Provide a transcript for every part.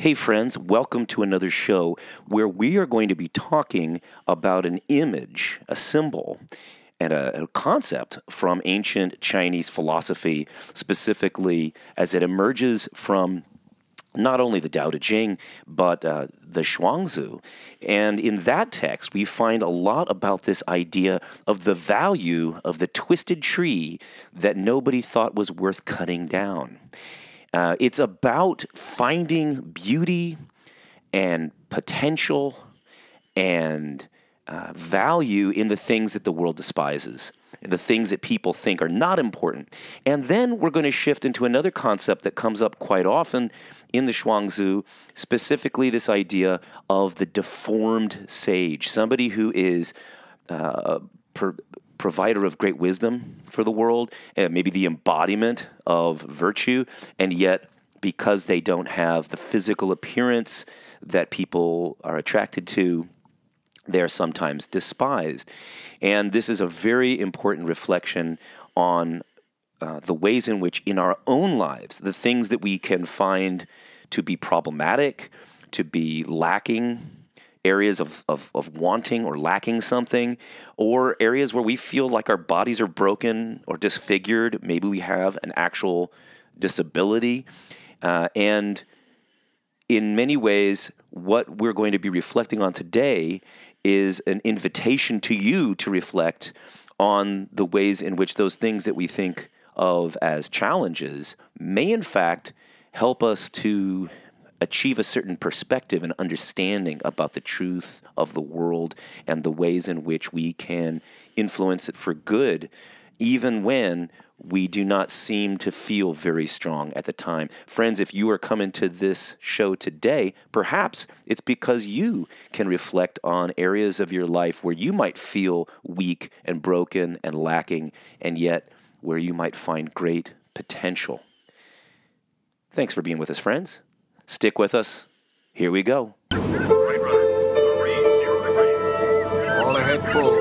Hey, friends, welcome to another show where we are going to be talking about an image, a symbol, and a, a, concept from ancient Chinese philosophy, specifically as it emerges from not only the Tao Te Ching, but uh, the Zhuangzi. And in that text, we find a lot about this idea of the value of the twisted tree that nobody thought was worth cutting down. Uh, it's about finding beauty and potential and uh, value in the things that the world despises, the things that people think are not important. And then we're going to shift into another concept that comes up quite often in the Zhuangzi, specifically this idea of the deformed sage, somebody who is uh, per, provider of great wisdom for the world, and maybe the embodiment of virtue, and yet because they don't have the physical appearance that people are attracted to, they're sometimes despised. And this is a very important reflection on uh, the ways in which, in our own lives, the things that we can find to be problematic, to be lacking, areas of, of, of wanting or lacking something, or areas where we feel like our bodies are broken or disfigured. Maybe we have an actual disability. Uh, and in many ways, what we're going to be reflecting on today is an invitation to you to reflect on the ways in which those things that we think of as challenges may, in fact, help us to achieve a certain perspective and understanding about the truth of the world and the ways in which we can influence it for good, even when we do not seem to feel very strong at the time. Friends, if you are coming to this show today, perhaps it's because you can reflect on areas of your life where you might feel weak and broken and lacking, and yet where you might find great potential. Thanks for being with us, friends. Stick with us. Here we go. All ahead full.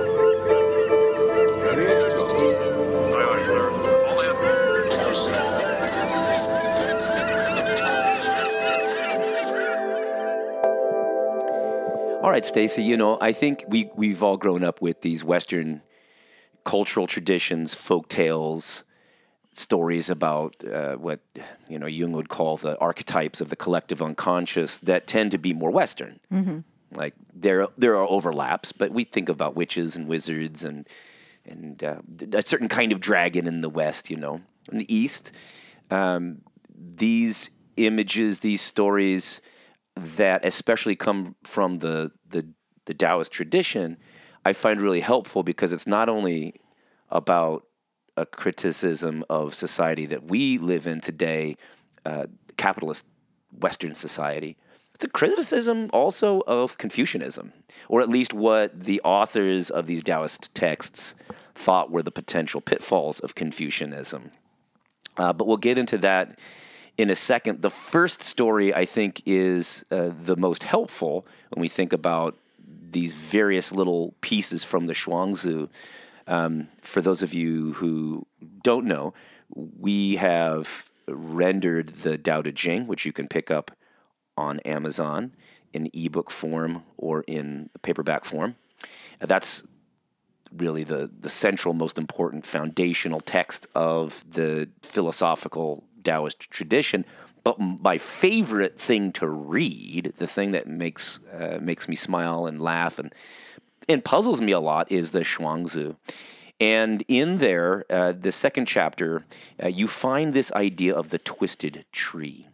All right, Stacy, you know, I think we, we've all grown up with these Western cultural traditions, folk tales, stories about uh, what you know Jung would call the archetypes of the collective unconscious that tend to be more Western. Mm-hmm. Like there there are overlaps, but we think about witches and wizards and and uh, a certain kind of dragon in the West. You know, in the East, um, these images, these stories that especially come from the the the Taoist tradition, I find really helpful because it's not only about a criticism of society that we live in today, uh, capitalist Western society. It's a criticism also of Confucianism, or at least what the authors of these Taoist texts thought were the potential pitfalls of Confucianism. Uh, but we'll get into that in a second. The first story, I think, is uh, the most helpful when we think about these various little pieces from the Zhuangzi um, for those of you who don't know, we have rendered the Tao Te Ching, which you can pick up on Amazon in ebook form or in paperback form. That's really the, the central, most important foundational text of the philosophical Taoist tradition. But my favorite thing to read, the thing that makes uh, makes me smile and laugh and and puzzles me a lot is the Zhuangzi. And in there, uh, the second chapter, uh, you find this idea of the twisted tree.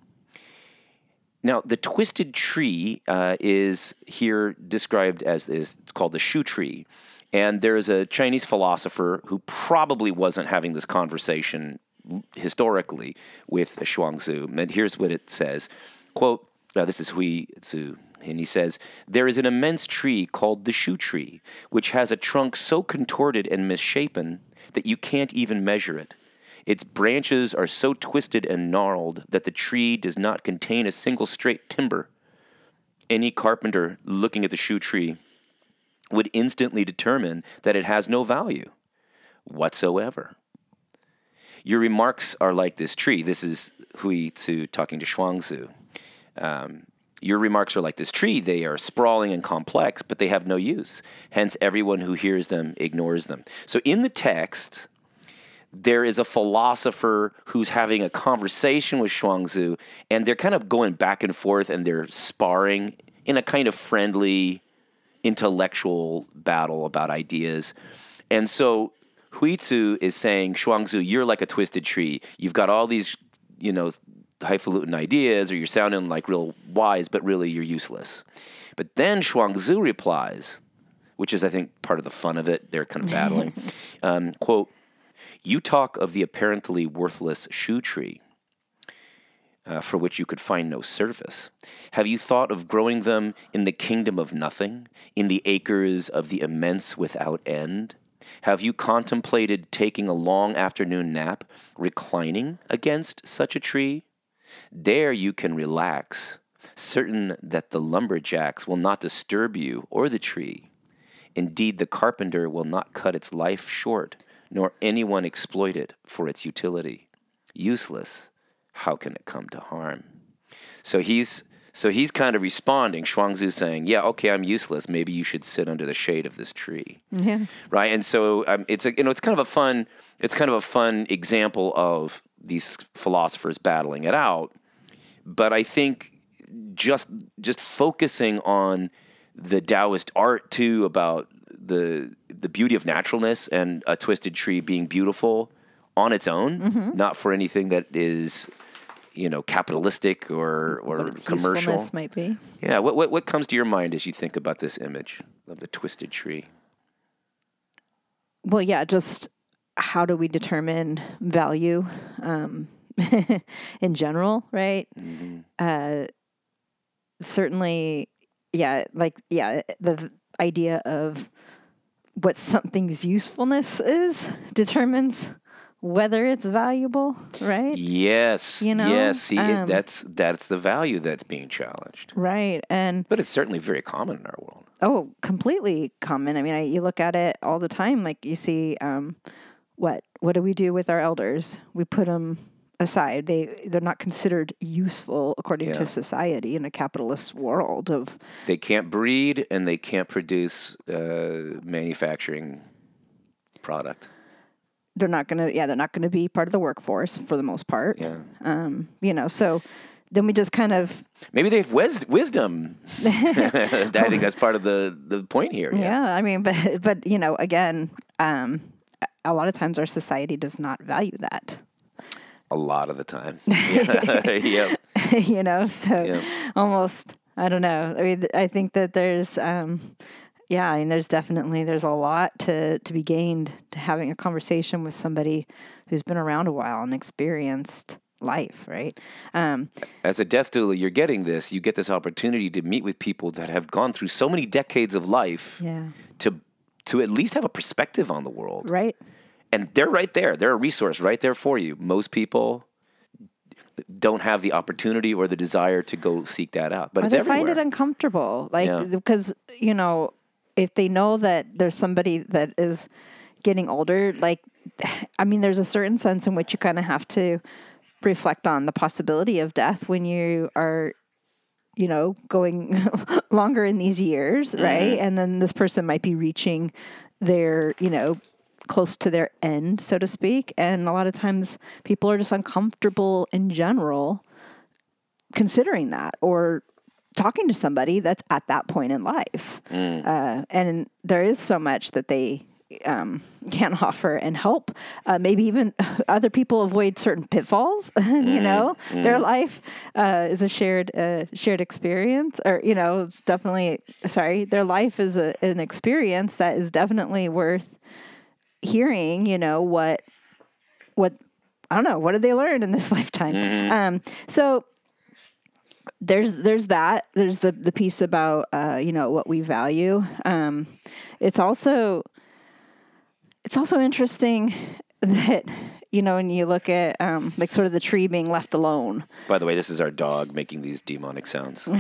Now, the twisted tree uh, is here described as this, it's called the shu tree. And there's a Chinese philosopher who probably wasn't having this conversation historically with Zhuangzi. And here's what it says quote, uh, this is Hui Tzu and he says, There is an immense tree called the shu tree, which has a trunk so contorted and misshapen that you can't even measure it. Its branches are so twisted and gnarled that the tree does not contain a single straight timber. Any carpenter looking at the shu tree would instantly determine that it has no value whatsoever. Your remarks are like this tree. This is Hui Tzu talking to Zhuangzi. Um, Your remarks are like this tree. They are sprawling and complex, but they have no use. Hence, everyone who hears them ignores them. So, in the text, there is a philosopher who's having a conversation with Zhuangzi, and they're kind of going back and forth and they're sparring in a kind of friendly, intellectual battle about ideas. And so Hui Tzu is saying, Zhuangzi, you're like a twisted tree. You've got all these, you know, highfalutin ideas, or you're sounding like real wise, but really you're useless. But then Zhuangzi replies, which is, I think, part of the fun of it. They're kind of battling. um, quote, you talk of the apparently worthless shu tree. Uh, for which you could find no service. Have you thought of growing them in the kingdom of nothing, in the acres of the immense without end? Have you contemplated taking a long afternoon nap, reclining against such a tree? There you can relax, certain that the lumberjacks will not disturb you or the tree. Indeed, the carpenter will not cut its life short, nor anyone exploit it for its utility. Useless, how can it come to harm? So he's so he's kind of responding. Zhuangzi saying, "Yeah, okay, I'm useless. Maybe you should sit under the shade of this tree." Yeah. Right. And so um, it's a you know it's kind of a fun it's kind of a fun example of these philosophers battling it out. But I think just just focusing on the Taoist art too about the the beauty of naturalness and a twisted tree being beautiful on its own, Mm-hmm. not for anything that is you know capitalistic or or commercial. might be. Yeah, what, what what comes to your mind as you think about this image of the twisted tree? Well, yeah, just how do we determine value um, in general, right? Uh, certainly, yeah, like, yeah, the idea of what something's usefulness is determines whether it's valuable, right? Yes, You know, yes. See, it, um, that's that's the value that's being challenged, Right. And but it's certainly very common in our world. Oh, completely common. I mean, I, you look at it all the time. Like you see, um, what what do we do with our elders? We put them aside. They they're not considered useful according Yeah. to society in a capitalist world. Of They can't breed and they can't produce uh, manufacturing product. they're not gonna yeah they're not gonna be part of the workforce for the most part. Yeah, Um, you know, so then we just kind of maybe they have wis- wisdom. I think that's part of the the point here. yeah. I mean, but but you know, again, um, a lot of times our society does not value that. a lot of the time. Yeah, you know so Yeah. almost i don't know i mean i think that there's um yeah i mean there's definitely there's a lot to to be gained to having a conversation with somebody who's been around a while and experienced life right um As a death doula, you're getting this. You get this opportunity to meet with people that have gone through so many decades of life yeah to to at least have a perspective on the world. right And they're right there. They're a resource right there for you. Most people don't have the opportunity or the desire to go seek that out. But or it's they everywhere. find it uncomfortable like Yeah. because you know if they know that there's somebody that is getting older like i mean there's a certain sense in which you kind of have to reflect on the possibility of death when you are you know going longer in these years right mm-hmm. and then this person might be reaching their you know close to their end so to speak and a lot of times people are just uncomfortable in general considering that or talking to somebody that's at that point in life. Uh, and there is so much that they um, can offer and help. Uh, maybe even other people avoid certain pitfalls. you know, their life uh, is a shared uh, shared experience, or you know, it's definitely sorry. Their life is a, an experience that is definitely worth hearing. You know what what I don't know. What did they learn in this lifetime? Um, so there's there's that. There's the the piece about uh, you know what we value. Um, it's also it's also interesting that you know when you look at um, like sort of the tree being left alone. By the way, this is our dog making these demonic sounds.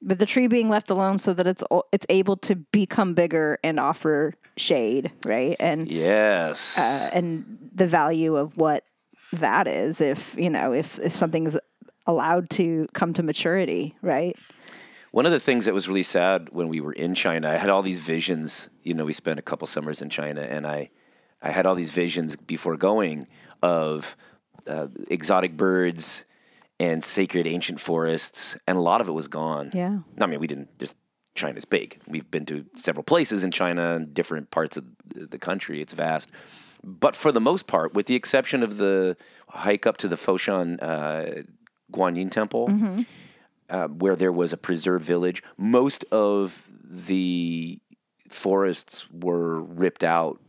but the tree being left alone so that it's it's able to become bigger and offer shade, right? And yes. uh, and the value of what that is if you know if if something's allowed to come to maturity, right? One of the things that was really sad when we were in China, I had all these visions. You know, we spent a couple summers in China, and I, I had all these visions before going of uh, exotic birds and sacred ancient forests, and a lot of it was gone. Yeah. I mean, we didn't just. China's big. We've been to several places in China and different parts of the country. It's vast. But for the most part, with the exception of the hike up to the Foshan uh, Guanyin Temple, uh, where there was a preserved village, most of the forests were ripped out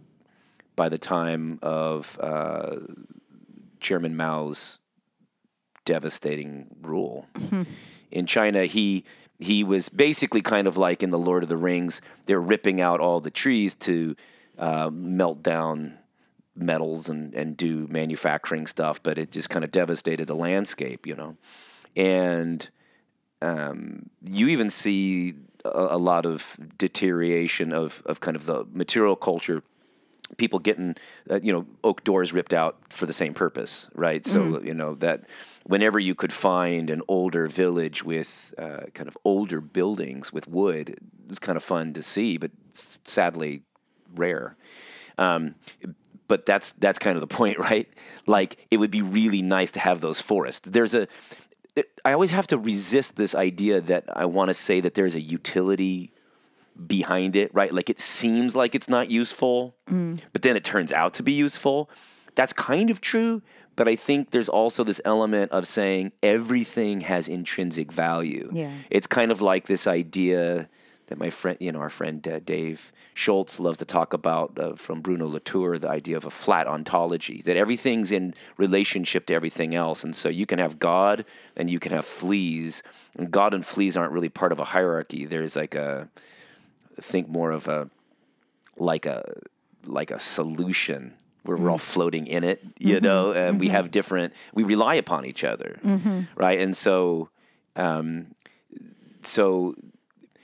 by the time of uh, Chairman Mao's devastating rule. In China, he he was basically kind of like in the Lord of the Rings. They're ripping out all the trees to uh, melt down metals and, and do manufacturing stuff, but it just kind of devastated the landscape, you know. And um, you even see a, a lot of deterioration of, of kind of the material culture people getting uh, you know oak doors ripped out for the same purpose right so you know that whenever you could find an older village with uh, kind of older buildings with wood it was kind of fun to see but sadly rare um, but that's that's kind of the point right like it would be really nice to have those forests there's a I always have to resist this idea that I want to say that there's a utility behind it, right? Like it seems like it's not useful, but then it turns out to be useful. That's kind of true, but I think there's also this element of saying everything has intrinsic value. Yeah. It's kind of like this idea that my friend, you know, our friend uh, Dave Schultz loves to talk about uh, from Bruno Latour, the idea of a flat ontology, that everything's in relationship to everything else. And so you can have God and you can have fleas, and God and fleas aren't really part of a hierarchy. There's like a, think more of a, like a, like a solution where we're all floating in it, you know, and we have different, we rely upon each other, right? And so, um, so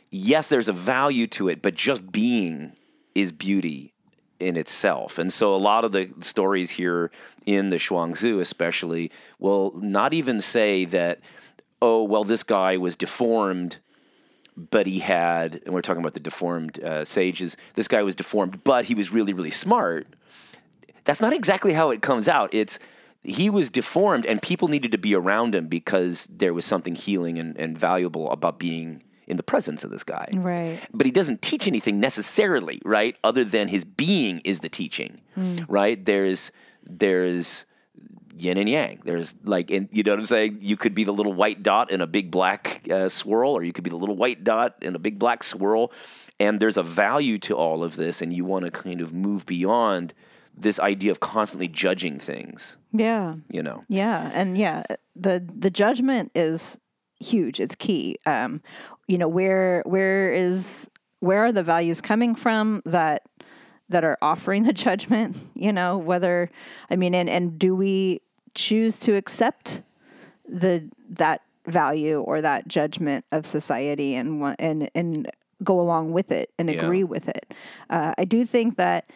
yes, there's a value to it, but just being is beauty in itself. And so a lot of the stories here in the Zhuangzi, especially, will not even say that, oh, well, this guy was deformed, but he had, and we're talking about the deformed uh, sages, this guy was deformed, but he was really, really smart. That's not exactly how it comes out. It's, he was deformed and people needed to be around him because there was something healing and, and valuable about being in the presence of this guy. Right. But he doesn't teach anything necessarily, right? Other than his being is the teaching, right? There's there's yin and yang. There's like, and you know what I'm saying? You could be the little white dot in a big black uh, swirl, or you could be the little white dot in a big black swirl. And there's a value to all of this, and you want to kind of move beyond this idea of constantly judging things. Yeah. You know, Yeah, and yeah, the the judgment is huge. It's key. Um, you know, where where is where are the values coming from that that are offering the judgment? You know, whether I mean, and and do we choose to accept the that value or that judgment of society and and and go along with it and Yeah. agree with it? Uh, I do think that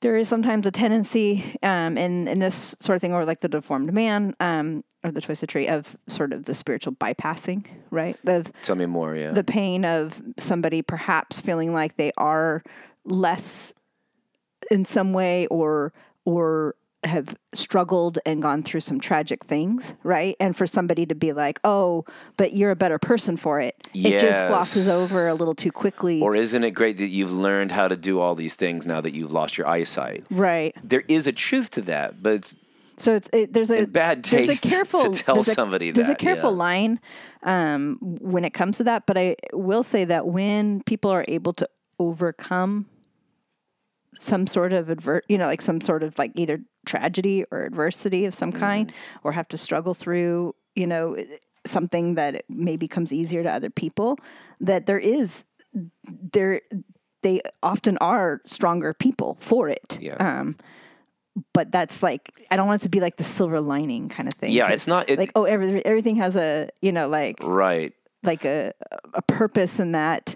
there is sometimes a tendency um, in in this sort of thing, or like the deformed man, um, or the twisted tree, of sort of the spiritual bypassing, right? Of tell me more. Yeah. the pain of somebody perhaps feeling like they are less in some way, or or have struggled and gone through some tragic things, right? And for somebody to be like, "Oh, but you're a better person for it," it just glosses over a little too quickly, or isn't it great that you've learned how to do all these things now that you've lost your eyesight? right? There is a truth to that, but it's So it's it, there's a bad there's taste a careful to tell there's a- somebody there's that, a careful yeah. line um, when it comes to that. But I will say that when people are able to overcome some sort of adver- you know, like some sort of like either tragedy or adversity of some kind, Mm-hmm. or have to struggle through, you know, something that maybe comes easier to other people, that there is there they often are stronger people for it. Yeah. Um, but that's like I don't want it to be like the silver lining kind of thing. Yeah, it's not- it- like oh every, everything has a you know like right. like a a purpose in that.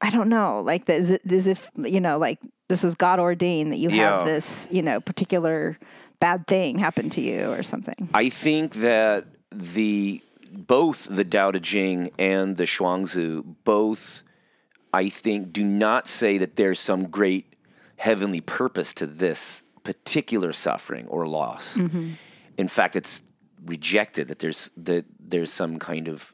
I don't know, like that is it as if you know like this is God ordained that you Yeah. have this you know particular bad thing happen to you or something. I think that the both the Tao Te Ching and the Zhuangzi both, I think, do not say that there's some great heavenly purpose to this particular suffering or loss. Mm-hmm. In fact, it's rejected that there's that there's some kind of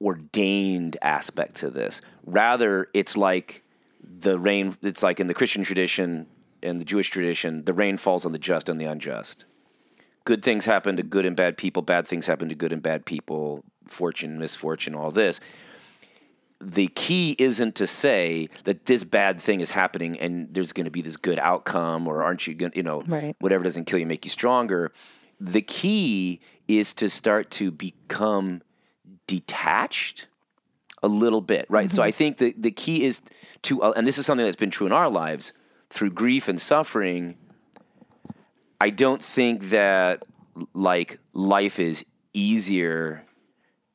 ordained aspect to this. Rather, it's like the rain. It's like in the Christian tradition and the Jewish tradition, the rain falls on the just and the unjust. Good things happen to good and bad people. Bad things happen to good and bad people. Fortune, misfortune, all this. The key isn't to say that this bad thing is happening and there's going to be this good outcome, or aren't you going? to You know, Right. whatever doesn't kill you make you stronger. The key is to start to become detached a little bit, right? So I mm-hmm. think the the key is to, uh, and this is something that's been true in our lives through grief and suffering. I don't think that like life is easier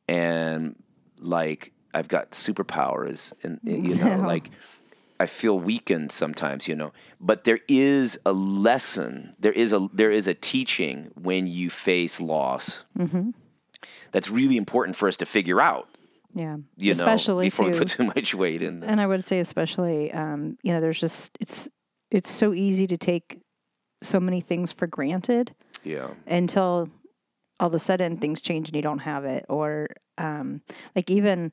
and like I've got superpowers and mm-hmm. you know No. like I feel weakened sometimes, you know. But there is a lesson. There is a there is a teaching when you face loss. Mm-hmm. That's really important for us to figure out. Yeah. You especially know, before we too- put too much weight in. The, and I would say especially, um, you know, there's just it's it's so easy to take so many things for granted yeah, until all of a sudden things change and you don't have it, or um, like even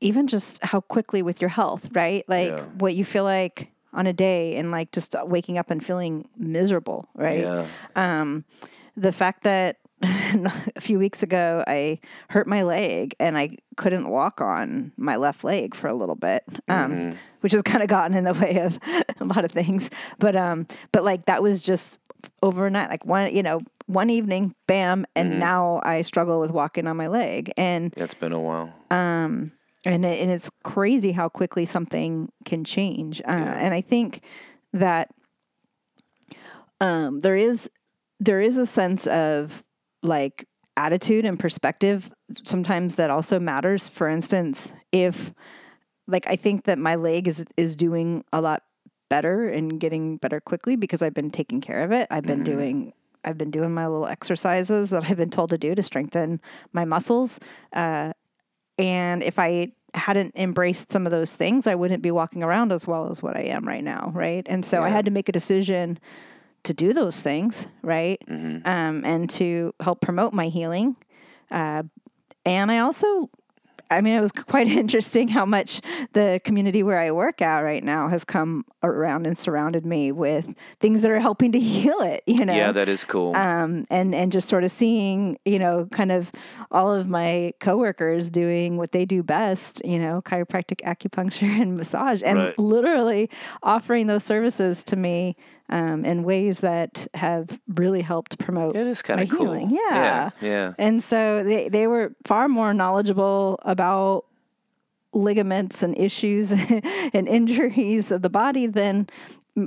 even just how quickly with your health, right? Like Yeah. what you feel like on a day, and like just waking up and feeling miserable, right? yeah, the fact that a few weeks ago I hurt my leg and I couldn't walk on my left leg for a little bit, um, which has kind of gotten in the way of a lot of things. But um, but like that was just overnight, like one you know one evening, bam, and now I struggle with walking on my leg, and it's been a while. Um, and it, and it's crazy how quickly something can change. Uh, And I think that um, there is there is a sense of like attitude and perspective sometimes that also matters. For instance, if like I think that my leg is is doing a lot better and getting better quickly because I've been taking care of it. I've been doing I've been doing my little exercises that I've been told to do to strengthen my muscles. Uh, and if I hadn't embraced some of those things, I wouldn't be walking around as well as what I am right now, right? And so I had to make a decision to do those things, right? Um, and to help promote my healing. Uh, and I also, I mean, it was quite interesting how much the community where I work at right now has come around and surrounded me with things that are helping to heal it, you know? Yeah, that is cool. um, and and just sort of seeing, you know, kind of all of my coworkers doing what they do best, you know, chiropractic, acupuncture, and massage, and Right. literally offering those services to me um, in ways that have really helped promote it is kind of cool. healing. Yeah. yeah, yeah. And so they, they were far more knowledgeable about ligaments and issues and injuries of the body than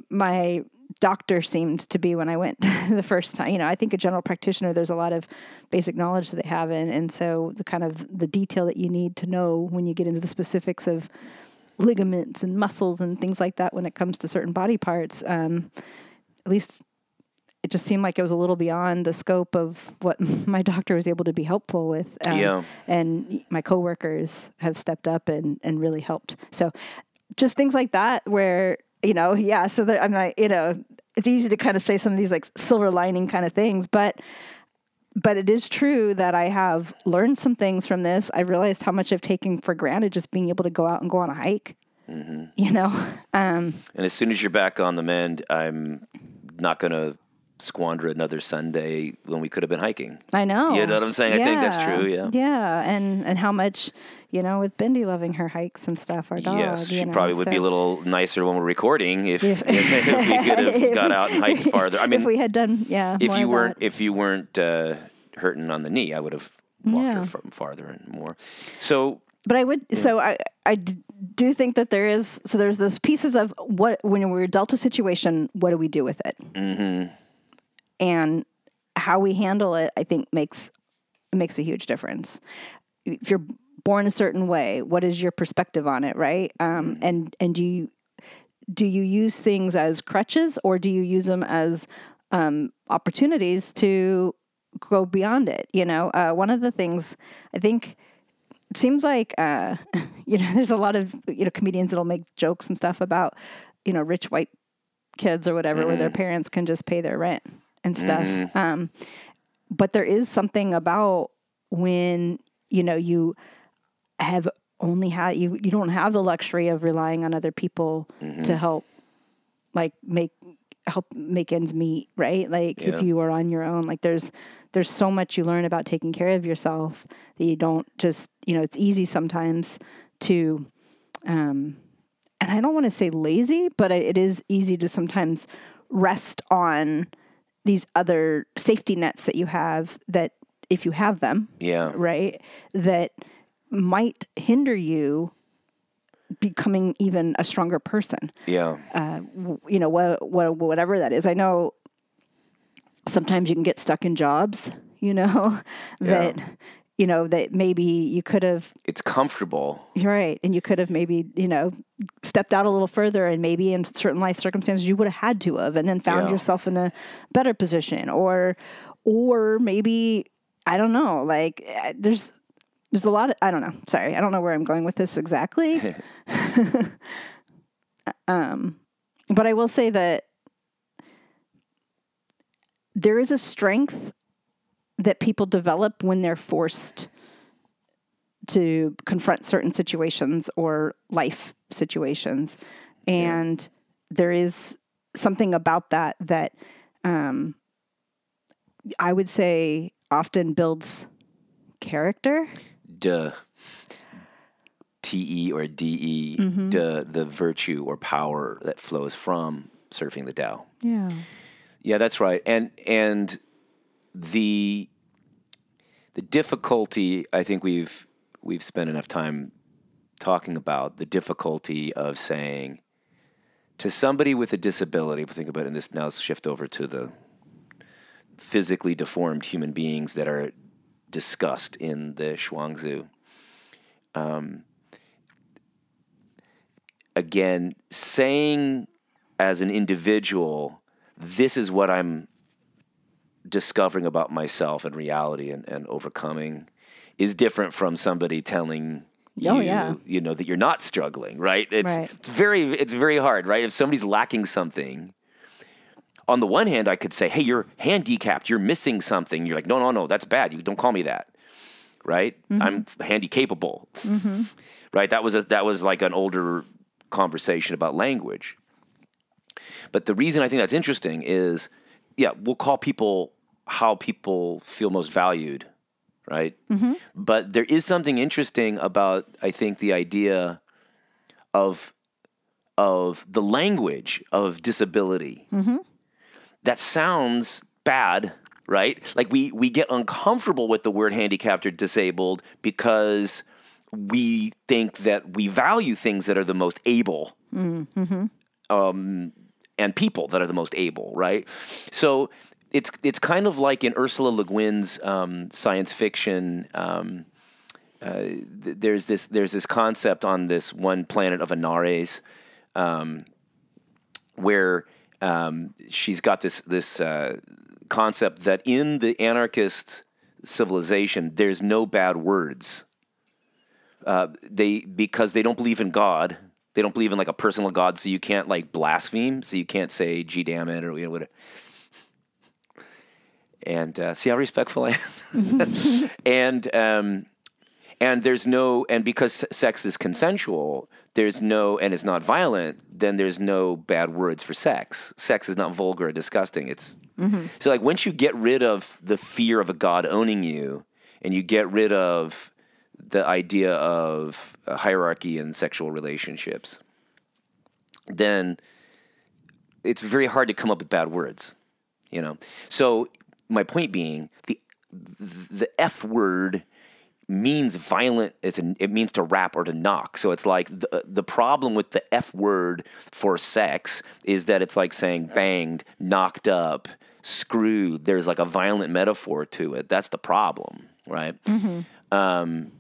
my doctor seemed to be when I went the first time. You know, I think a general practitioner, there's a lot of basic knowledge that they have in. And so the kind of the detail that you need to know when you get into the specifics of ligaments and muscles and things like that when it comes to certain body parts, um, at least it just seemed like it was a little beyond the scope of what my doctor was able to be helpful with. Um, Yeah. And my coworkers have stepped up and, and really helped. So just things like that where, you know, yeah, so that I'm like, you know, it's easy to kind of say some of these like silver lining kind of things, but but it is true that I have learned some things from this. I've realized how much I've taken for granted just being able to go out and go on a hike. You know, um, And as soon as you're back on the mend, I'm not going to squander another Sunday when we could have been hiking. I know. You know what I'm saying? I think that's true, yeah. Yeah, and and how much, you know, with Bendy loving her hikes and stuff, our dog. yes, she know, probably would be a little nicer when we're recording if If- if, we could have got out and hiked farther. I mean, if we had done, yeah, if you weren't that. if you weren't uh, hurting on the knee, I would have walked Yeah. her from farther and more. So but I would. So I I do think that there is. So there's those pieces of what when we're dealt a situation, what do we do with it, mm-hmm. And how we handle it. I think makes makes a huge difference. If you're born a certain way, what is your perspective on it, right? Um, and and do you do you use things as crutches or do you use them as um, opportunities to go beyond it. You know, uh, one of the things I think it seems like uh, you know there's a lot of you know comedians that'll make jokes and stuff about you know rich white kids or whatever where their parents can just pay their rent and stuff. Um, but there is something about when you know you have only had you you don't have the luxury of relying on other people to help like make help make ends meet right like Yeah. if you are on your own like there's there's so much you learn about taking care of yourself that you don't just you know it's easy sometimes to um and i don't want to say lazy but it is easy to sometimes rest on these other safety nets that you have that if you have them Yeah. right that might hinder you becoming even a stronger person Yeah. Uh, you know what, what whatever that is i know sometimes you can get stuck in jobs you know that you know that maybe you could have It's comfortable. you're right and you could have maybe you know stepped out a little further and maybe in certain life circumstances you would have had to have and then found Yeah. yourself in a better position or or maybe i don't know like eh, there's there's a lot of i don't know sorry i don't know where i'm going with this exactly um but i will say that there is a strength that people develop when they're forced to confront certain situations or life situations. And there is something about that that um, I would say often builds character. Duh. T E or D E, duh, the virtue or power that flows from surfing the Tao. Yeah. Yeah, that's right. And and the the difficulty I think we've we've spent enough time talking about the difficulty of saying to somebody with a disability, if we think about it, and this now let's shift over to the physically deformed human beings that are discussed in the Zhuangzi. Um, again, saying as an individual, this is what I'm discovering about myself and reality and, and overcoming is different from somebody telling Oh, you, yeah. you know, that you're not struggling, right? It's Right. it's very it's very hard, right? If somebody's lacking something, on the one hand, I could say, "Hey, you're handicapped. You're missing something." You're like, "No, no, no, that's bad. You don't call me that." Right? Mm-hmm. I'm handy capable. Mm-hmm. Right? That was a, that was like an older conversation about language. But the reason I think that's interesting is, yeah, we'll call people how people feel most valued, right? Mm-hmm. But there is something interesting about, I think, the idea of of the language of disability. Mm-hmm. That sounds bad, right? Like we we get uncomfortable with the word handicapped or disabled because we think that we value things that are the most able mm-hmm. um and people that are the most able, right? So it's it's kind of like in Ursula Le Guin's um, science fiction. Um, uh, th- there's this there's this concept on this one planet of Anarres, um, where um, she's got this this uh, concept that in the anarchist civilization there's no bad words. Uh, they because they don't believe in God. They don't believe in like a personal God, so you can't like blaspheme. So you can't say "gee damn it" or you know whatever. And uh, see how respectful I am. and um, and there's no and because sex is consensual, there's no and it's not violent. Then there's no bad words for sex. Sex is not vulgar or disgusting. It's so like once you get rid of the fear of a God owning you, and you get rid of the idea of hierarchy and sexual relationships, then it's very hard to come up with bad words, you know. So my point being, the the F word means violent. It's an, it means to rap or to knock. So it's like the the problem with the F word for sex is that it's like saying banged, knocked up, screwed. There's like a violent metaphor to it. That's the problem, right? Um,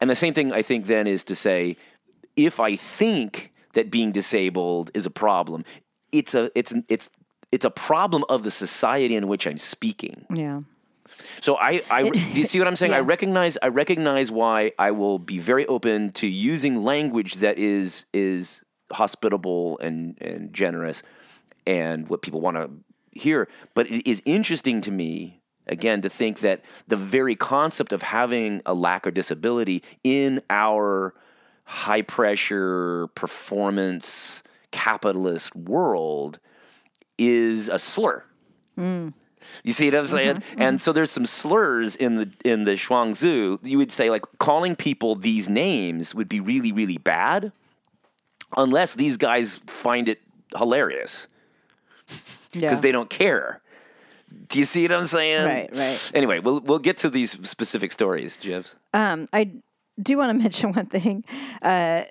and the same thing I think then is to say, if I think that being disabled is a problem, it's a it's it's it's a problem of the society in which I'm speaking. Yeah. So I, I do you see what I'm saying? I recognize, I recognize why I will be very open to using language that is is hospitable and and generous, and what people want to hear. But it is interesting to me again to think that the very concept of having a lack or disability in our high pressure performance capitalist world is a slur. You see what I'm saying? And so there's some slurs in the in the Zhuangzi. You would say like calling people these names would be really really bad, unless these guys find it hilarious because Yeah. they don't care. Do you see what I'm saying? Right, right. Anyway, we'll we'll get to these specific stories, Jivs. Um, I do want to mention one thing. Uh,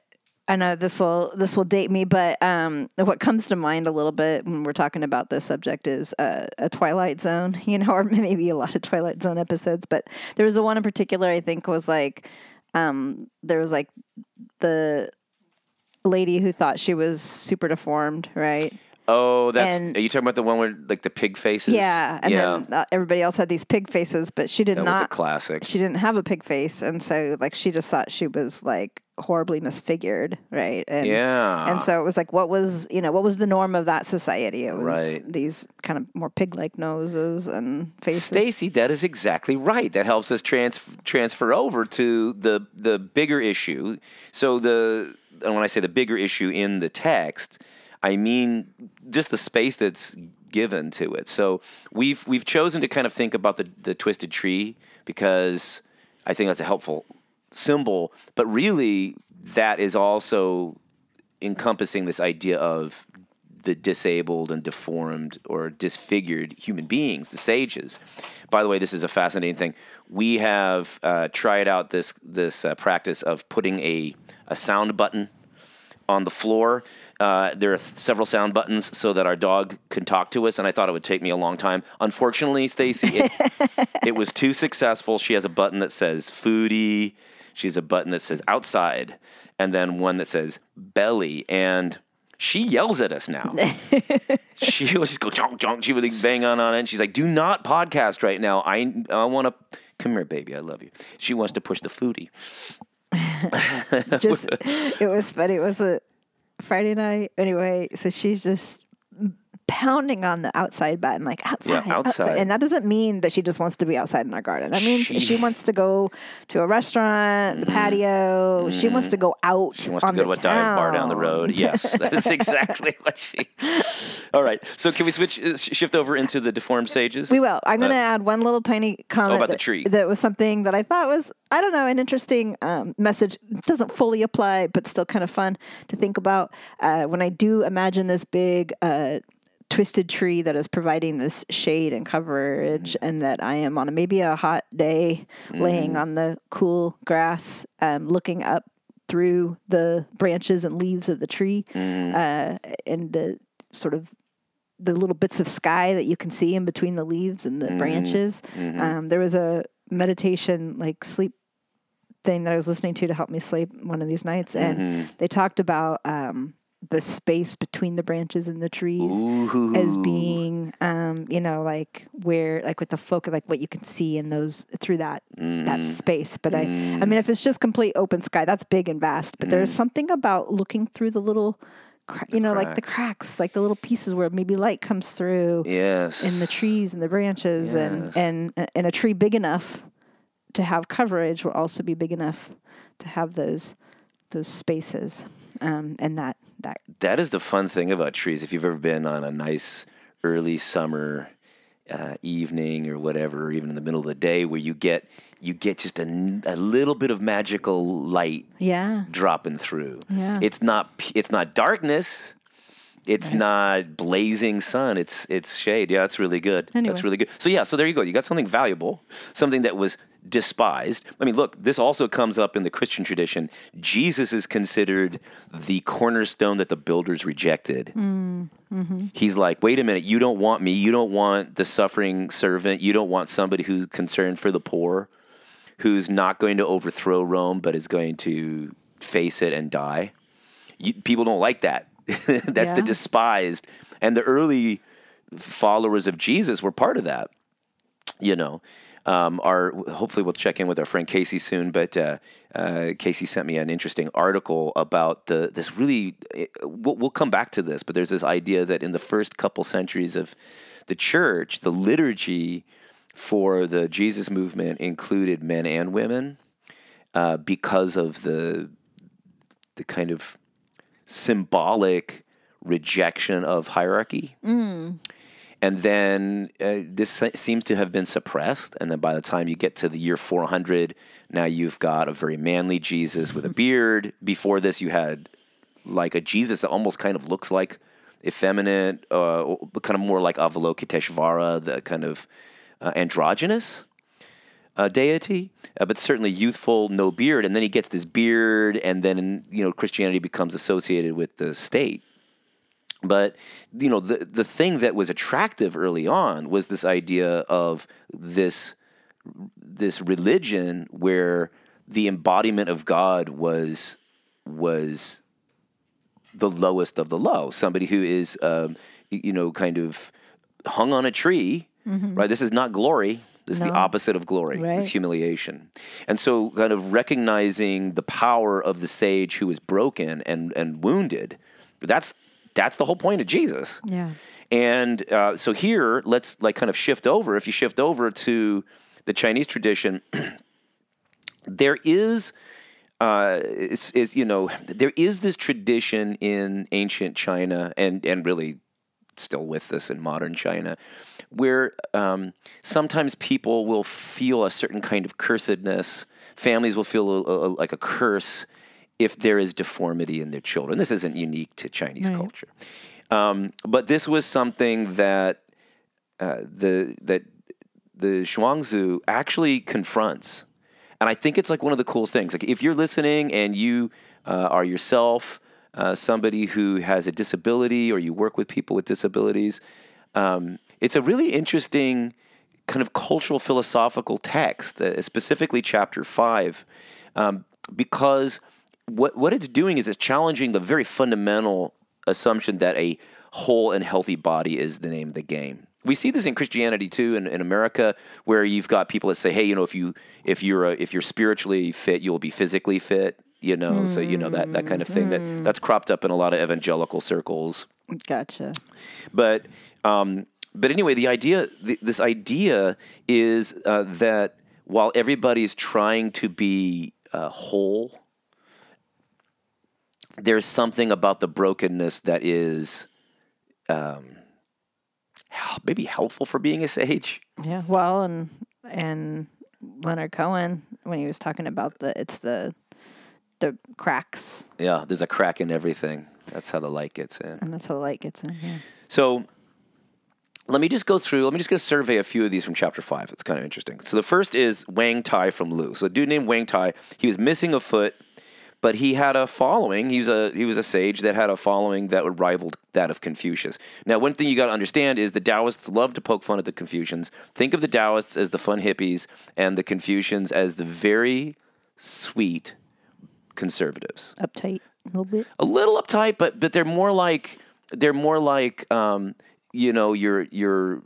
I know this will this will date me, but um, what comes to mind a little bit when we're talking about this subject is uh, a Twilight Zone, you know, or maybe a lot of Twilight Zone episodes. But there was the one in particular I think was like um, there was like the lady who thought she was super deformed, right? Oh, that's And- are you talking about the one where like the pig faces? Yeah, and yeah. then uh, everybody else had these pig faces, but she did that was a not. classic. she didn't have a pig face, and so like she just thought she was like horribly misfigured, right? And, Yeah. And so it was like, what was you know what was the norm of that society? It was Right. these kind of more pig-like noses and faces. Stacy, that is exactly right. That helps us trans- transfer over to the the bigger issue. So the and when I say the bigger issue in the text, I mean just the space that's given to it. So we've we've chosen to kind of think about the the twisted tree because I think that's a helpful symbol, but really that is also encompassing this idea of the disabled and deformed or disfigured human beings, the sages. By the way, this is a fascinating thing. We have uh, tried out this this uh, practice of putting a a sound button on the floor. Uh, there are th- several sound buttons so that our dog can talk to us, and I thought it would take me a long time. Unfortunately, Stacy, it, it was too successful. She has a button that says foodie. She has a button that says outside, and then one that says belly. And she yells at us now. she will just go chonk chonk. She would like, bang on on it. And she's like, "Do not podcast right now. I I want to come here, baby. I love you." She wants to push the foodie. just it was funny. It was a Friday night anyway. So she's just pounding on the outside button, like outside, outside. And that doesn't mean that she just wants to be outside in our garden. That means She- she, wants to go to a restaurant, the patio. She wants to go out. She wants to go to a dive bar down the road. Yes, that is exactly what she. All right, so can we switch uh, shift over into the deformed sages? We will. I'm going to Uh, add one little tiny comment about the that- tree. That was something that I thought was, I don't know, an interesting um, message. Doesn't fully apply, but still kind of fun to think about. Uh, when I do imagine this big uh, twisted tree that is providing this shade and coverage, Mm-hmm. and that I am on a, maybe a hot day laying on the cool grass, um, looking up through the branches and leaves of the tree, Mm-hmm. uh, and the sort of the little bits of sky that you can see in between the leaves and the Mm-hmm. branches. Um, there was a meditation, like sleep thing that I was listening to to help me sleep one of these nights, and Mm-hmm. they talked about um, the space between the branches and the trees Ooh. as being, um, you know, like where, like with the focus, like what you can see in those through that Mm-hmm. that space. But I, I mean, if it's just complete open sky, that's big and vast. But there's something about looking through the little. cra- You know, like the Mm. cracks. cracks, like the little pieces where maybe light comes through Yes. in the trees and the branches Yes. and, and and a tree big enough to have coverage will also be big enough to have those those spaces um, and that that that is the fun thing about trees. If you've ever been on a nice early summer uh, evening or whatever, or even in the middle of the day, where you get you get just a little bit of magical light yeah dropping through. Yeah. It's not it's not darkness. It's not blazing sun. It's it's shade. Yeah, that's really good. Anyway. That's really good. So yeah, so there you go. You got something valuable, something that was despised. I mean, look, this also comes up in the Christian tradition. Jesus is considered the cornerstone that the builders rejected. Mm, mm-hmm. He's like, wait a minute, you don't want me. You don't want the suffering servant. You don't want somebody who's concerned for the poor, who's not going to overthrow Rome, but is going to face it and die. You, people don't like that. That's the despised. And the early followers of Jesus were part of that, you know. Um, our hopefully we'll check in with our friend Casey soon. But uh, uh, Casey sent me an interesting article about the this really. We'll, we'll come back to this, but there's this idea that in the first couple centuries of the church, the liturgy for the Jesus movement included men and women uh, because of the the kind of symbolic rejection of hierarchy. And then uh, this seems to have been suppressed. And then by the time you get to the year 400, now you've got a very manly Jesus with a beard. Before this, you had like a Jesus that almost kind of looks like effeminate, uh, kind of more like Avalokiteshvara, the kind of uh, androgynous uh, deity, uh, but certainly youthful, no beard. And then he gets this beard, and then you know Christianity becomes associated with the state. But you know the the thing that was attractive early on was this idea of this this religion where the embodiment of God was was the lowest of the low, somebody who is um, you know kind of hung on a tree, right? This is not glory. This is the opposite of glory. Right. It's humiliation. And so kind of recognizing the power of the sage who is broken and and wounded. That's that's the whole point of Jesus. Yeah. And uh, so here, let's like kind of shift over. If you shift over to the Chinese tradition, there is, uh, is, is you know, there is this tradition in ancient China, and and really still with us in modern China, where um, sometimes people will feel a certain kind of cursedness. Families will feel a, a, like a curse if there is deformity in their children. This isn't unique to Chinese culture, um, but this was something that uh, the that the Zhuangzi actually confronts, and I think it's like one of the coolest things. Like if you're listening and you uh, are yourself uh, somebody who has a disability or you work with people with disabilities, um, it's a really interesting kind of cultural philosophical text, uh, specifically chapter five, um, because what what it's doing is it's challenging the very fundamental assumption that a whole and healthy body is the name of the game. We see this in Christianity too, in, in America, where you've got people that say, "Hey, you know, if you if you're a, if you're spiritually fit, you'll be physically fit." You know, so you know that that kind of thing that that's cropped up in a lot of evangelical circles Gotcha. but um, but anyway, the idea, th- this idea is uh, that while everybody's trying to be uh, whole, there's something about the brokenness that is um, maybe helpful for being a sage. Yeah. Well, and and Leonard Cohen when he was talking about the it's the the cracks Yeah, there's a crack in everything. That's how the light gets in. and that's how the light gets in. Yeah. So let me just go through, let me just go survey a few of these from chapter five. It's kind of interesting. So the first is Wang Tai from Lu. So a dude named Wang Tai, he was missing a foot, but he had a following. He was a he was a sage that had a following that would rivaled that of Confucius. Now, one thing you got to understand is the Taoists love to poke fun at the Confucians. Think of the Taoists as the fun hippies and the Confucians as the very sweet conservatives Uptight a little bit. a little uptight, but but they're more like they're more like um, you know your your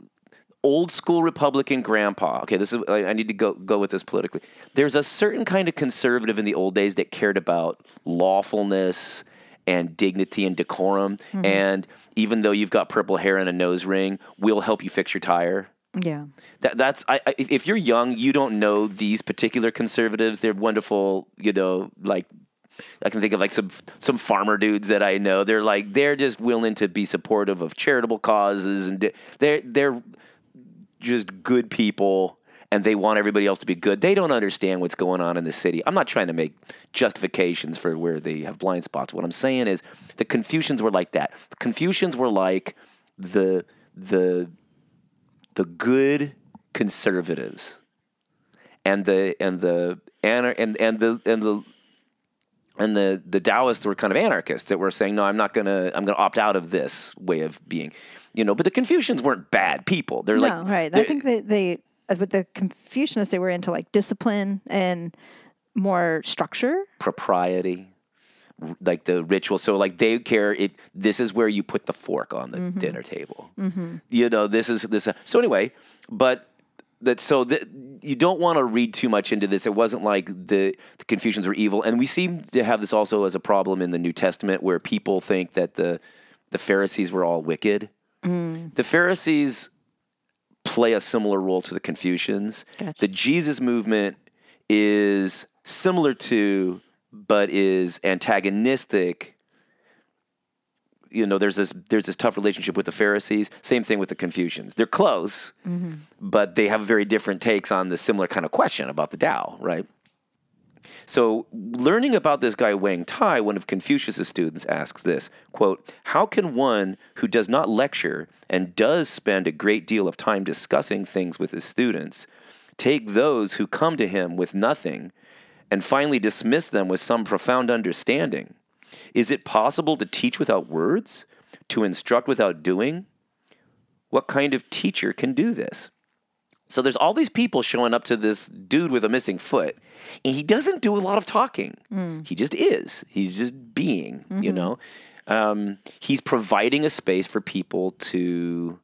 old school Republican grandpa. Okay, this is I I need to go go with this politically. There's a certain kind of conservative in the old days that cared about lawfulness and dignity and decorum. And even though you've got purple hair and a nose ring, we'll help you fix your tire. Yeah. That, that's I, I, if you're young, you don't know these particular conservatives. They're wonderful, you know. Like I can think of like some some farmer dudes that I know. They're like they're just willing to be supportive of charitable causes, and they're they're just good people, and they want everybody else to be good. They don't understand what's going on in the city. I'm not trying to make justifications for where they have blind spots. What I'm saying is the Confucians were like that. The Confucians were like the the the good conservatives and the and the anar- and and the and the and the the Taoists were kind of anarchists that were saying, no, I'm not gonna I'm gonna opt out of this way of being, you know. But the Confucians weren't bad people. They're No, like right. I think they, they uh, with the Confucianists, they were into like discipline and more structure. propriety, like the ritual. So like they care. It this is where you put the fork on the dinner table. You know, this is this. So anyway, but that so that you don't want to read too much into this. It wasn't like the, the Confucians were evil, and we seem to have this also as a problem in the New Testament, where people think that the the Pharisees were all wicked. Mm. The Pharisees play a similar role to the Confucians. Gotcha. The Jesus movement is similar to, but is antagonistic. You know, there's this there's this tough relationship with the Pharisees. Same thing with the Confucians. They're close, mm-hmm. but they have very different takes on the similar kind of question about the Tao, right? So, learning about this guy Wang Tai, one of Confucius's students, asks this quote, How can one who does not lecture and does spend a great deal of time discussing things with his students take those who come to him with nothing and finally dismiss them with some profound understanding? Is it possible to teach without words? To instruct without doing? What kind of teacher can do this? So there's all these people showing up to this dude with a missing foot, and he doesn't do a lot of talking. He just is. He's just being, you know. Um, he's providing a space for people to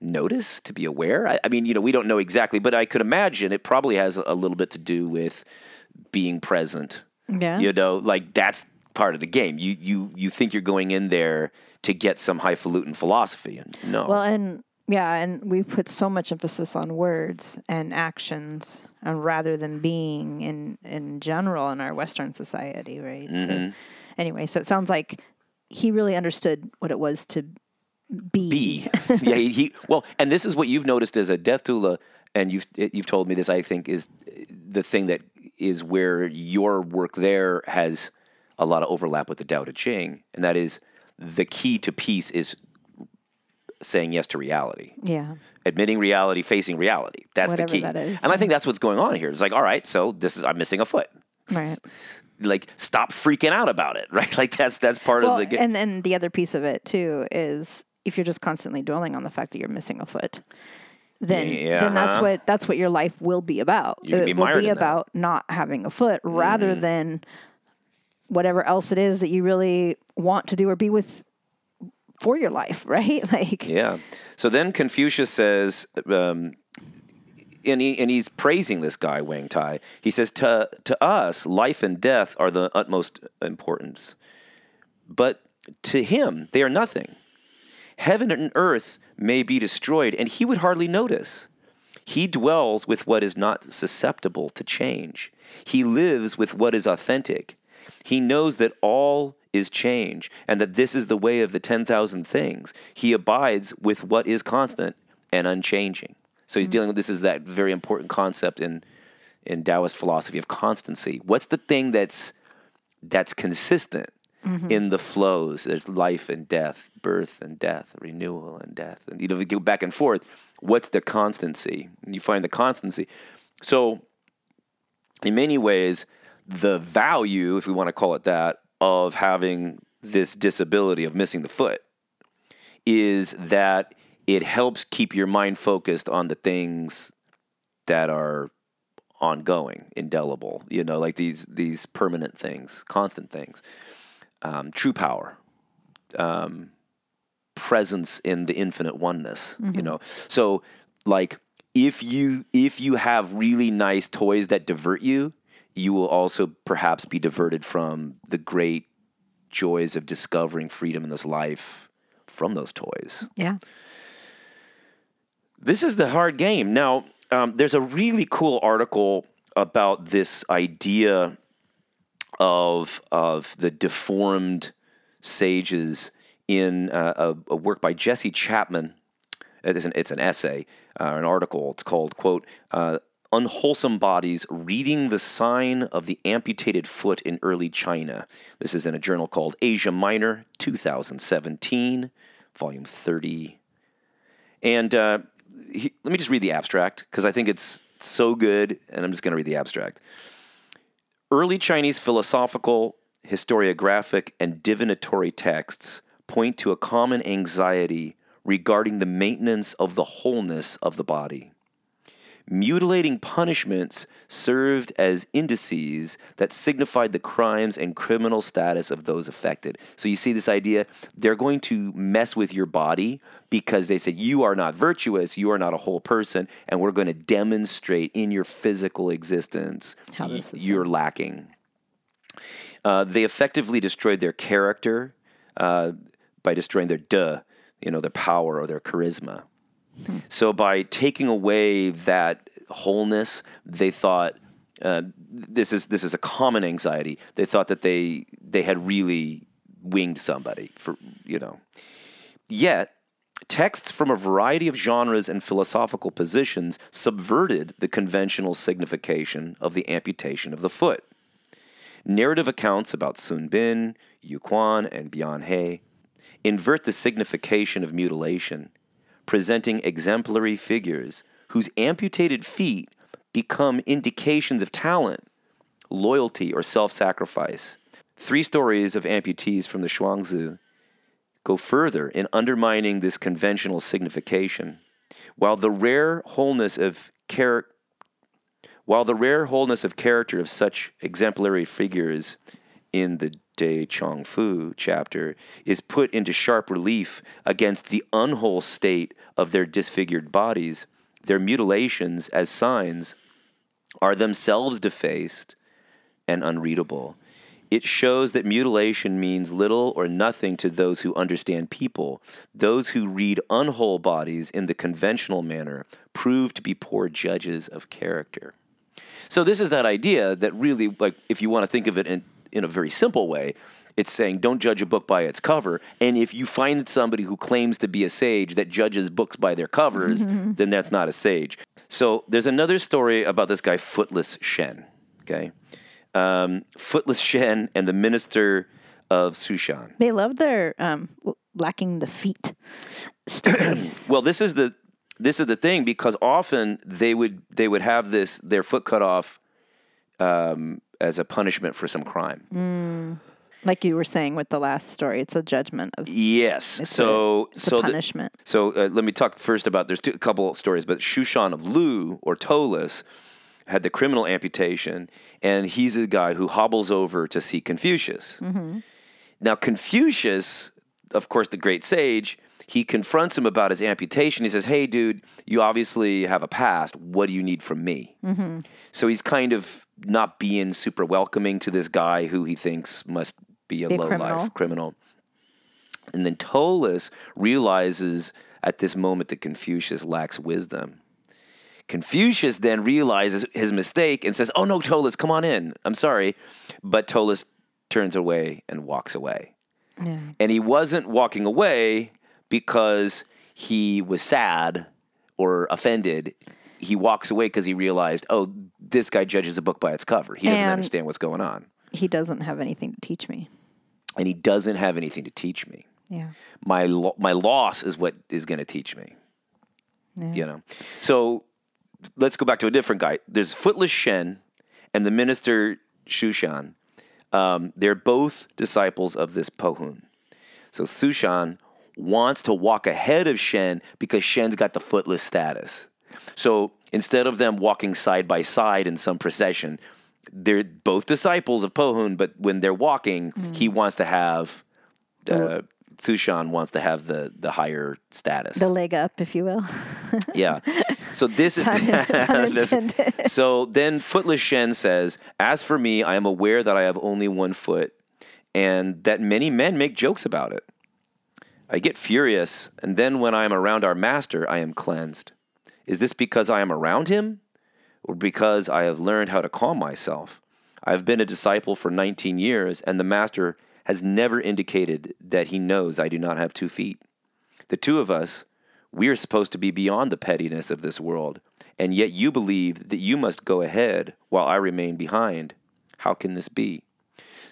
notice, to be aware. I, I mean, you know, we don't know exactly, but I could imagine it probably has a little bit to do with being present. Yeah. You know, like that's part of the game. You you you think you're going in there to get some highfalutin philosophy, and no. Well, and yeah, and we put so much emphasis on words and actions, and rather than being in in general in our Western society, right? So, mm-hmm. anyway, so it sounds like he really understood what it was to be. be. yeah, he, he well, and this is what you've noticed as a death doula, and you've you've told me this. I think is the thing that is where your work there has a lot of overlap with the Tao Te Ching, and that is the key to peace is saying yes to reality, Yeah. admitting reality, facing reality. That's Whatever the key. that is, and I think that's what's going on here. It's like, all right, so this is I'm missing a foot. Right. Like, stop freaking out about it, right? Like that's that's part Well, of the game. and then the other piece of it too is if you're just constantly dwelling on the fact that you're missing a foot, then then that's Yeah. what that's what your life will be about. It be will be in that. Mm-hmm. about not having a foot rather than whatever else it is that you really want to do or be with for your life, right? Like Yeah. So then Confucius says, um, and, he, and he's praising this guy, Wang Tai. He says, to, to us, life and death are the utmost importance. But to him, they are nothing. Heaven and earth may be destroyed, and he would hardly notice. He dwells with what is not susceptible to change. He lives with what is authentic. He knows that all is change and that this is the way of the 10,000 things. He abides with what is constant and unchanging. So he's mm-hmm. dealing with this is that very important concept in in Taoist philosophy of constancy. What's the thing that's that's consistent mm-hmm. in the flows? There's life and death, birth and death, renewal and death. And you know, if you go back and forth, what's the constancy? And you find the constancy. So in many ways, the value, if we want to call it that, of having this disability of missing the foot is that it helps keep your mind focused on the things that are ongoing, indelible, you know, like these these permanent things, constant things. Um, true power, um, presence in the infinite oneness, you know. So like if you if you have really nice toys that divert you, you will also perhaps be diverted from the great joys of discovering freedom in this life from those toys. yeah. This is the hard game. Now, um, there's a really cool article about this idea of of the deformed sages in uh, a, a work by Jesse Chapman. It is an, it's an essay, uh, an article. It's called "quote uh, Unwholesome Bodies: Reading the Sign of the Amputated Foot in Early China." This is in a journal called Asia Minor, 2017, volume 30. And uh, he, let me just read the abstract because I think it's so good, and I'm just going to read the abstract. Early Chinese philosophical, historiographic, and divinatory texts point to a common anxiety regarding the maintenance of the wholeness of the body. Mutilating punishments served as indices that signified the crimes and criminal status of those affected. So you see this idea? They're going to mess with your body because they said, You are not virtuous, you are not a whole person, and we're going to demonstrate in your physical existence How this is you're lacking. Uh, they effectively destroyed their character uh, by destroying their duh, you know, their power or their charisma. So by taking away that wholeness, they thought uh, this is this is a common anxiety. They thought that they they had really winged somebody for you know. Yet texts from a variety of genres and philosophical positions subverted the conventional signification of the amputation of the foot. Narrative accounts about Sun Bin, Yu Quan, and Bian He invert the signification of mutilation, presenting exemplary figures whose amputated feet become indications of talent, loyalty, or self sacrifice. Three stories of amputees from the Zhuangzi go further in undermining this conventional signification. While the rare wholeness of while the rare wholeness of character of such exemplary figures in the De Chong Fu chapter is put into sharp relief against the unwhole state of their disfigured bodies, their mutilations as signs are themselves defaced and unreadable. It shows that mutilation means little or nothing to those who understand people. Those who read unwhole bodies in the conventional manner prove to be poor judges of character. So this is that idea that really, like, if you want to think of it in, in a very simple way, it's saying don't judge a book by its cover. And if you find somebody who claims to be a sage that judges books by their covers, then that's not a sage. So there's another story about this guy, Footless Shen. Okay. Um, Footless Shen and the minister of Sushan. They love their um, lacking the feet. Well, this is the this is the thing because often they would they would have this their foot cut off um, as a punishment for some crime. like you were saying with the last story, it's a judgment of Yes. so a so the- punishment. so uh, let me talk first about there's two, a couple of stories, but Shushan of Lu or Toeless had the criminal amputation, and he's a guy who hobbles over to see Confucius. Mm-hmm. Now Confucius, of course, the great sage. He confronts him about his amputation. He says, "Hey, dude, you obviously have a past. What do you need from me?" Mm-hmm. So he's kind of not being super welcoming to this guy who he thinks must be a low criminal. life criminal. And then Toeless realizes at this moment that Confucius lacks wisdom. Confucius then realizes his mistake and says, Oh no, Toeless, come on in. I'm sorry. But Toeless turns away and walks away. Yeah. And he wasn't walking away because he was sad or offended. He walks away because he realized, oh, this guy judges a book by its cover. He doesn't And- understand what's going on. He doesn't have anything to teach me. And he doesn't have anything to teach me. Yeah. My, lo- my loss is what is going to teach me. Yeah. You know? So let's go back to a different guy. There's Footless Shen and the minister Shushan. Um, they're both disciples of this Pohun. So Sushan wants to walk ahead of Shen because Shen's got the footless status. So instead of them walking side by side in some procession, they're both disciples of Pohun, but when they're walking, he wants to have uh, Sushan wants to have the the higher status. The leg up, if you will. Yeah. So this is this- so then Footless Shen says, "As for me, I am aware that I have only one foot, and that many men make jokes about it. I get furious, and then when I am around our master, I am cleansed. Is this because I am around him, or because I have learned how to calm myself? I have been a disciple for 19 years, and the master has never indicated that he knows I do not have two feet. The two of us, we are supposed to be beyond the pettiness of this world, and yet you believe that you must go ahead while I remain behind. How can this be?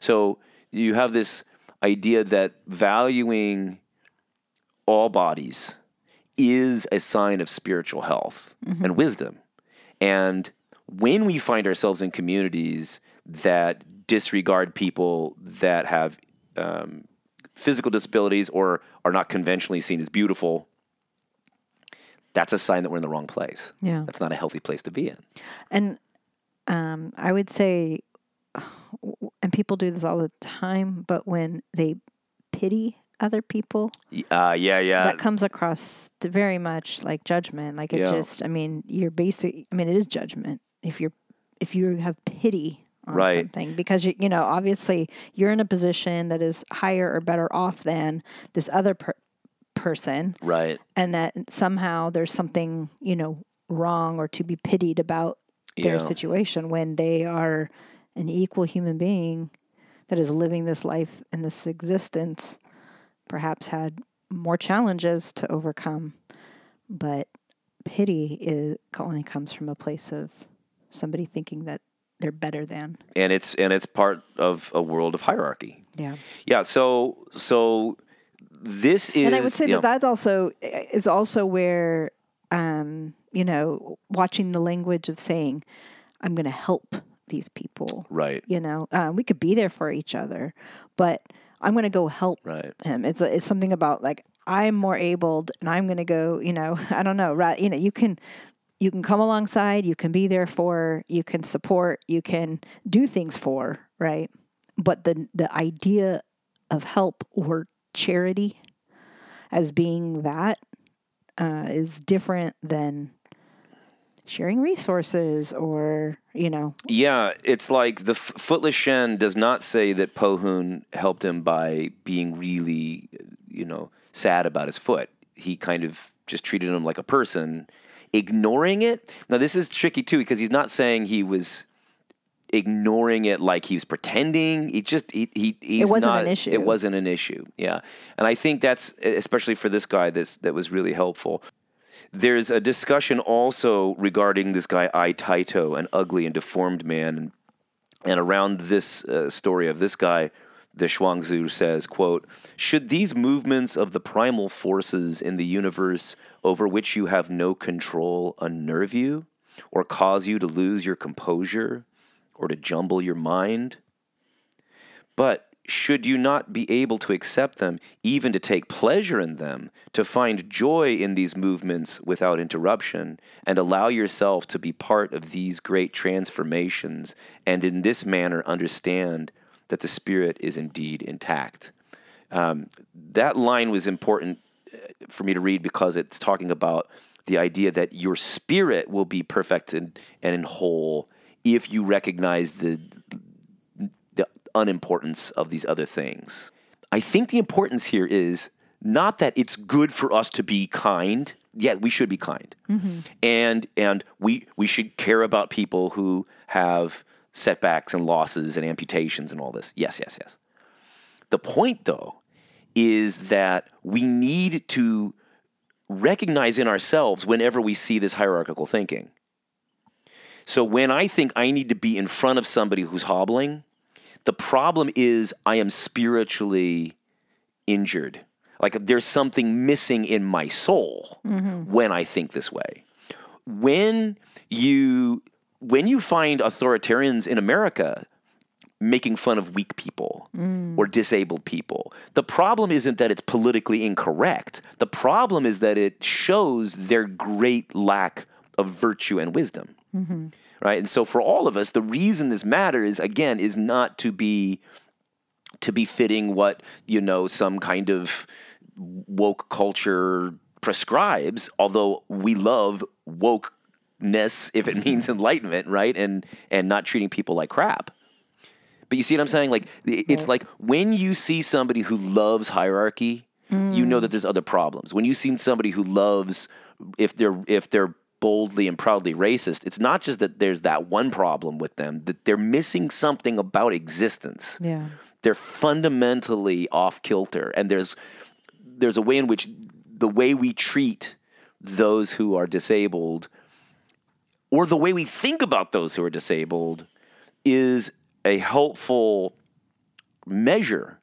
So you have this idea that valuing all bodies is a sign of spiritual health and wisdom. And when we find ourselves in communities that disregard people that have um, physical disabilities or are not conventionally seen as beautiful, that's a sign that we're in the wrong place. Yeah. That's not a healthy place to be in. And um, I would say, and people do this all the time, but when they pity other people, Uh, yeah, yeah. that comes across very much like judgment. Like it Yeah. just, I mean, you're basic. I mean, it is judgment if you're if you have pity on Right. something because you you know obviously you're in a position that is higher or better off than this other per- person, right. and that somehow there's something you know wrong or to be pitied about their Yeah. situation when they are an equal human being that is living this life and this existence perhaps had more challenges to overcome but pity is only comes from a place of somebody thinking that they're better than And it's and it's part of a world of hierarchy. yeah Yeah. So so this is and I would say that know, that also is also where, um, you know, watching the language of saying, "I'm going to help these people." right. You know, um, we could be there for each other, but I'm going to go help Right. him. It's it's something about like I'm more abled, and I'm going to go. You know, I don't know. Right? You know, you can. You can come alongside, you can be there for, you can support, you can do things for, right? But the the idea of help or charity as being that uh, is different than sharing resources or you know Yeah, it's like the F- Footless Shen does not say that Pohun helped him by being really, you know, sad about his foot. He kind of just treated him like a person, ignoring it. Now, this is tricky too because he's not saying he was ignoring it like he was pretending. He just he he he's it wasn't not, an issue. It wasn't an issue. Yeah, and I think that's especially for this guy. This that was really helpful. There's a discussion also regarding this guy Ai Taito, an ugly and deformed man, and, around this uh, story of this guy, the Zhuangzi says, "quote Should these movements of the primal forces in the universe over which you have no control unnerve you, or cause you to lose your composure, or to jumble your mind? But should you not be able to accept them, even to take pleasure in them, to find joy in these movements without interruption, and allow yourself to be part of these great transformations, and in this manner understand that the spirit is indeed intact? Um, that line was important uh, for me to read because it's talking about the idea that your spirit will be perfect and, and in whole if you recognize the unimportance of these other things. I think the importance here is not that it's good for us to be kind. Yeah, we should be kind, mm-hmm. and and we we should care about people who have setbacks and losses and amputations and all this. Yes, yes, yes. The point, though, is that we need to recognize in ourselves whenever we see this hierarchical thinking. So when I think I need to be in front of somebody who's hobbling, the problem is I am spiritually injured. Like there's something missing in my soul mm-hmm. when I think this way. When you when you find authoritarians in America making fun of weak people mm. or disabled people. The problem isn't that it's politically incorrect. The problem is that it shows their great lack of virtue and wisdom. Mm-hmm. Right? And so for all of us, the reason this matters again is not to be to be fitting what, you know, some kind of woke culture prescribes, although we love wokeness if it means enlightenment, right? And and not treating people like crap. But you see what I'm saying? Like it's like when you see somebody who loves hierarchy, you know mm. that there's other problems. When you see somebody who loves if they're if they're boldly and proudly racist, it's not just that there's that one problem with them, that they're missing something about existence. yeah They're fundamentally off kilter and there's there's a way in which the way we treat those who are disabled or the way we think about those who are disabled is a helpful measure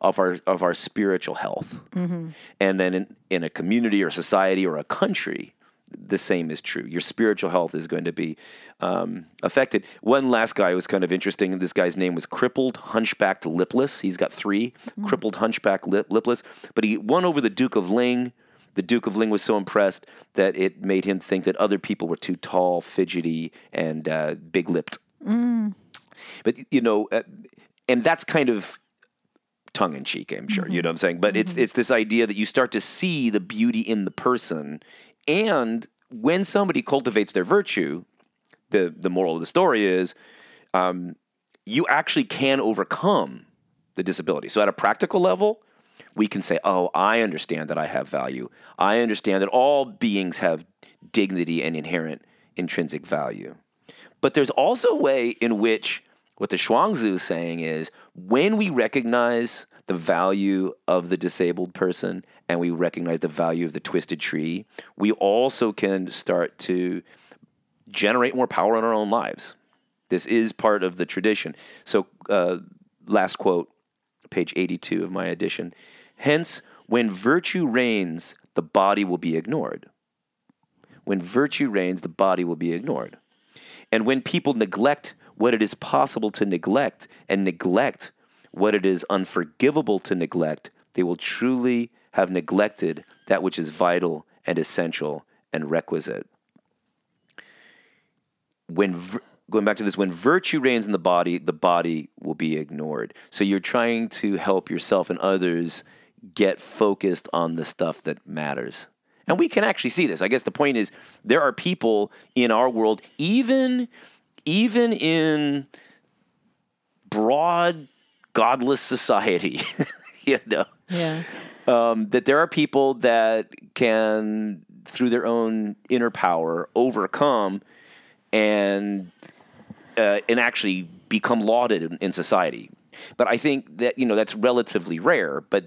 of our of our spiritual health. Mm-hmm. And then in, in a community or society or a country, the same is true. Your spiritual health is going to be um, affected. One last guy was kind of interesting. This guy's name was Crippled, Hunchbacked, Lipless. He's got three crippled, hunchback, lip, lipless. But he won over the Duke of Ling The Duke of Ling was so impressed that it made him think that other people were too tall, fidgety, and uh, big lipped. But, you know, uh, and that's kind of tongue in cheek, I'm sure. You know what I'm saying? But it's it's this idea that you start to see the beauty in the person. And when somebody cultivates their virtue, the the moral of the story is um, you actually can overcome the disability. So at a practical level, we can say, "Oh, I understand that I have value. I understand that all beings have dignity and inherent intrinsic value." But there's also a way in which what the Zhuangzi is saying is when we recognize the value of the disabled person and we recognize the value of the twisted tree, we also can start to generate more power in our own lives. This is part of the tradition. So, uh, last quote, page 82 of my edition. Hence, when virtue reigns, the body will be ignored. When virtue reigns, the body will be ignored. And when people neglect what it is possible to neglect and neglect what it is unforgivable to neglect, they will truly have neglected that which is vital and essential and requisite. When going back to this, when virtue reigns in the body, the body will be ignored. So you're trying to help yourself and others get focused on the stuff that matters. And we can actually see this. I guess the point is there are people in our world, even even in broad godless society, you know, Yeah. um, that there are people that can, through their own inner power, overcome and uh, and actually become lauded in, in society. But I think that you know that's relatively rare. But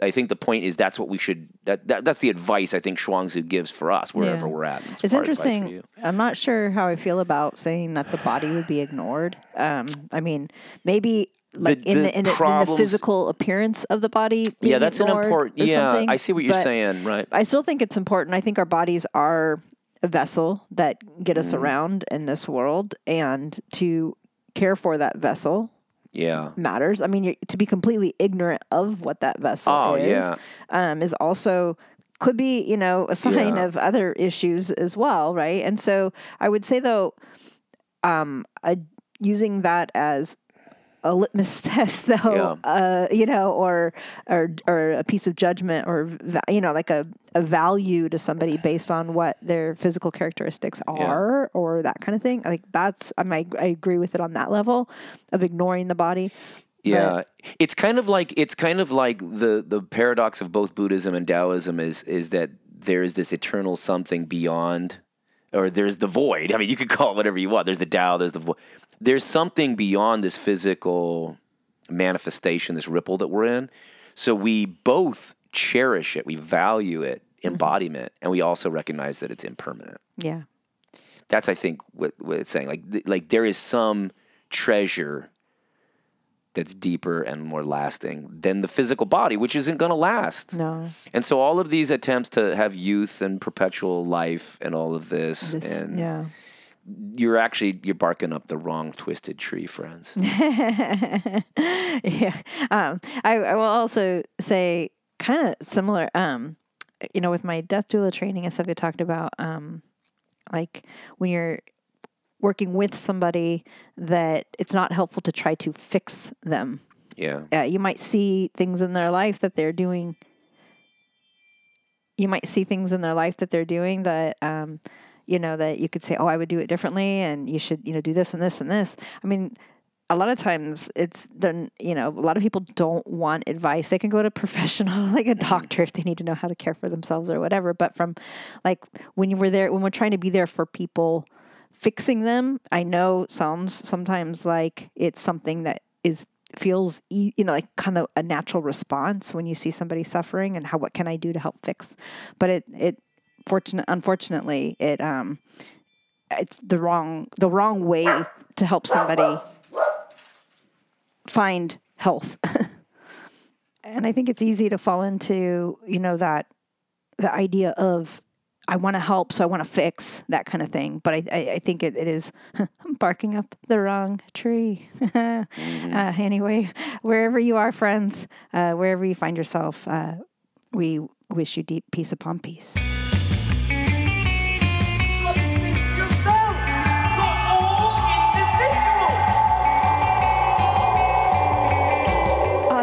I think the point is that's what we should. That, that that's the advice I think Zhuangzi gives for us wherever Yeah. we're at. It's for interesting. I'm not sure how I feel about saying that the body would be ignored. Um, I mean, maybe like in, the the, in, the, in the physical appearance of the body. Yeah, that's an important. or Yeah, I see what you're but saying. Right. I still think it's important. I think our bodies are a vessel that get us around in this world, and to care for that vessel Yeah. matters. I mean, to be completely ignorant of what that vessel Oh, is yeah. um, is also could be you know a sign Yeah. of other issues as well, right? And so I would say though, um, uh, using that as a litmus test, though, uh, you know, or or or a piece of judgment, or you know, like a, a value to somebody based on what their physical characteristics are, or that kind of thing. Like that's I mean, I agree with it on that level of ignoring the body. Yeah, it's kind of like it's kind of like the the paradox of both Buddhism and Taoism is is that there is this eternal something beyond, or there's the void. I mean, you could call it whatever you want. There's the Tao. There's the void. There's something beyond this physical manifestation, this ripple that we're in. So we both cherish it. We value it, mm-hmm. embodiment, and we also recognize that it's impermanent. Yeah. That's I think what, what it's saying. Like th- like there is some treasure that's deeper and more lasting than the physical body, which isn't going to last. No. And so all of these attempts to have youth and perpetual life and all of this, This, and yeah. You're actually you're barking up the wrong twisted tree, friends. yeah. Um, I, I will also say kind of similar, um, you know, with my death doula training and stuff, I talked about, um, like when you're working with somebody that it's not helpful to try to fix them. yeah, Uh, you might see things in their life that they're doing. You might see things in their life that they're doing that, um, you know, that you could say, "Oh, I would do it differently," and you should, you know, do this and this and this. I mean, a lot of times it's then you know a lot of people don't want advice. They can go to a professional like a mm-hmm. doctor if they need to know how to care for themselves or whatever but from like when you were there when we're trying to be there for people fixing them i know sounds sometimes like it's something that is feels you know like kind of a natural response when you see somebody suffering and how what can i do to help fix? But it it fortunate unfortunately it um it's the wrong the wrong way to help somebody find health. and I think it's easy to fall into, you know, that the idea of I want to help, so I want to fix that kind of thing. But I, I, I think it, it is barking up the wrong tree. uh, anyway, wherever you are, friends, uh, wherever you find yourself, uh, we wish you deep peace upon peace.